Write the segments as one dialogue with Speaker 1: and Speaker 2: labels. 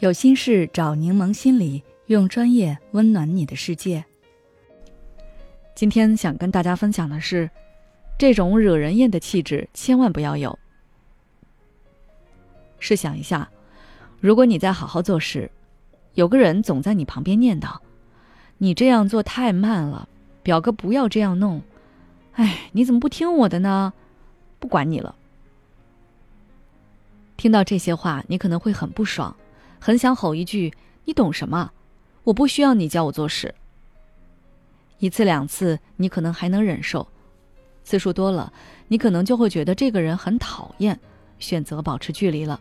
Speaker 1: 有心事找柠檬心理，用专业温暖你的世界。今天想跟大家分享的是，这种惹人厌的气质千万不要有。试想一下，如果你在好好做事，有个人总在你旁边念叨：“你这样做太慢了，表哥不要这样弄。”哎，你怎么不听我的呢？不管你了。听到这些话，你可能会很不爽。很想吼一句：“你懂什么？我不需要你教我做事。”一次两次你可能还能忍受，次数多了，你可能就会觉得这个人很讨厌，选择保持距离了。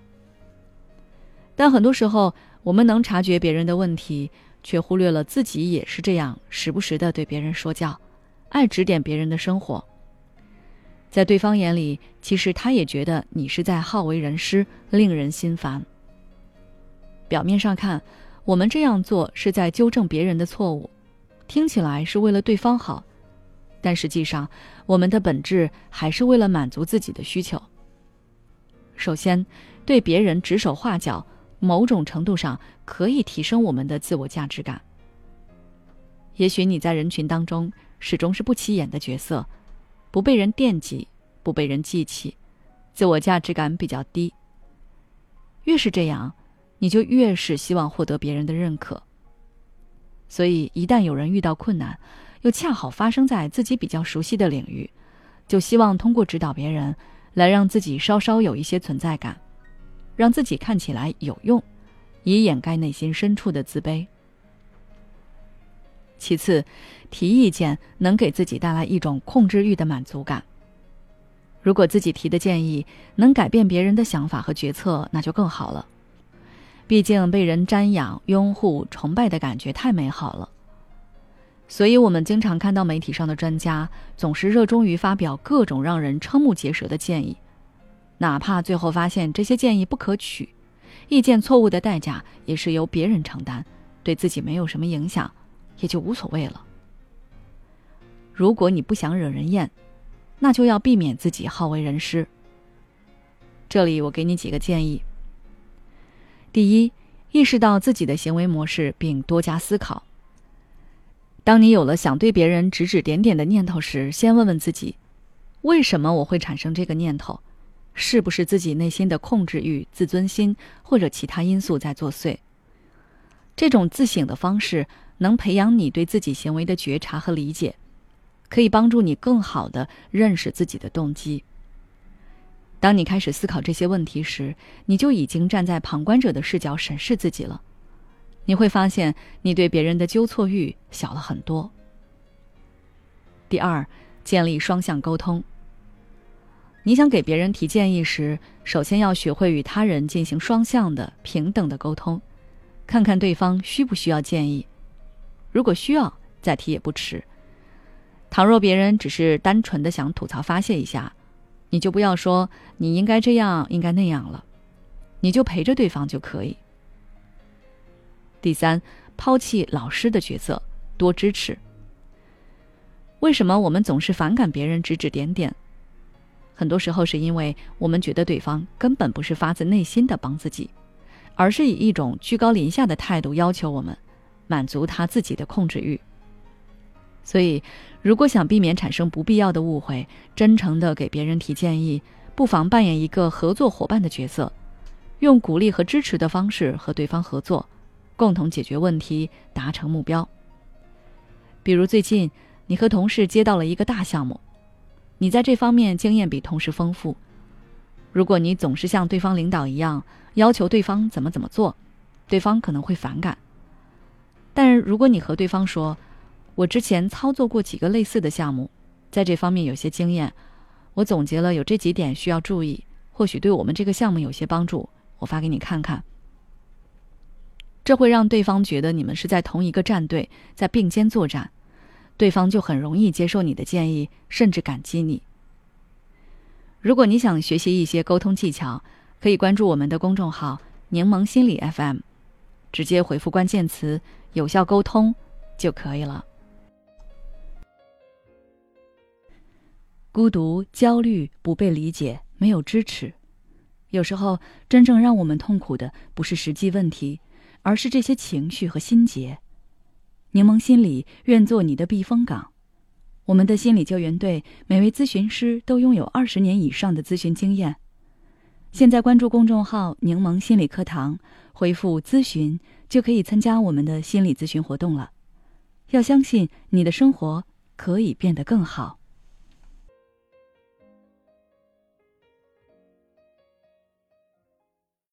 Speaker 1: 但很多时候，我们能察觉别人的问题，却忽略了自己也是这样，时不时的对别人说教，爱指点别人的生活。在对方眼里，其实他也觉得你是在好为人师，令人心烦。表面上看，我们这样做是在纠正别人的错误，听起来是为了对方好，但实际上，我们的本质还是为了满足自己的需求。首先，对别人指手画脚，某种程度上可以提升我们的自我价值感。也许你在人群当中始终是不起眼的角色，不被人惦记，不被人记起，自我价值感比较低。越是这样。你就越是希望获得别人的认可。所以，一旦有人遇到困难，又恰好发生在自己比较熟悉的领域，就希望通过指导别人，来让自己稍稍有一些存在感，让自己看起来有用，以掩盖内心深处的自卑。其次，提意见能给自己带来一种控制欲的满足感。如果自己提的建议能改变别人的想法和决策，那就更好了。毕竟被人瞻仰、拥护、崇拜的感觉太美好了，所以我们经常看到媒体上的专家总是热衷于发表各种让人瞠目结舌的建议，哪怕最后发现这些建议不可取，意见错误的代价也是由别人承担，对自己没有什么影响，也就无所谓了。如果你不想惹人厌，那就要避免自己好为人师。这里我给你几个建议。第一，意识到自己的行为模式，并多加思考。当你有了想对别人指指点点的念头时，先问问自己：为什么我会产生这个念头？是不是自己内心的控制欲、自尊心或者其他因素在作祟？这种自省的方式能培养你对自己行为的觉察和理解，可以帮助你更好的认识自己的动机。当你开始思考这些问题时，你就已经站在旁观者的视角审视自己了。你会发现，你对别人的纠错欲小了很多。第二，建立双向沟通。你想给别人提建议时，首先要学会与他人进行双向的、平等的沟通，看看对方需不需要建议。如果需要，再提也不迟。倘若别人只是单纯的想吐槽发泄一下，你就不要说你应该这样，应该那样了，你就陪着对方就可以。第三，抛弃老师的角色，多支持。为什么我们总是反感别人指指点点？很多时候是因为我们觉得对方根本不是发自内心的帮自己，而是以一种居高临下的态度要求我们，满足他自己的控制欲。所以，如果想避免产生不必要的误会，真诚的给别人提建议，不妨扮演一个合作伙伴的角色，用鼓励和支持的方式和对方合作，共同解决问题，达成目标。比如最近，你和同事接到了一个大项目，你在这方面经验比同事丰富。如果你总是像对方领导一样要求对方怎么怎么做，对方可能会反感。但如果你和对方说，我之前操作过几个类似的项目，在这方面有些经验。我总结了有这几点需要注意，或许对我们这个项目有些帮助。我发给你看看，这会让对方觉得你们是在同一个战队，在并肩作战，对方就很容易接受你的建议，甚至感激你。如果你想学习一些沟通技巧，可以关注我们的公众号“柠檬心理 FM”，直接回复关键词“有效沟通”就可以了。孤独、焦虑、不被理解、没有支持，有时候真正让我们痛苦的不是实际问题，而是这些情绪和心结。柠檬心理愿做你的避风港。我们的心理救援队每位咨询师都拥有二十年以上的咨询经验。现在关注公众号“柠檬心理课堂”，回复“咨询”就可以参加我们的心理咨询活动了。要相信你的生活可以变得更好。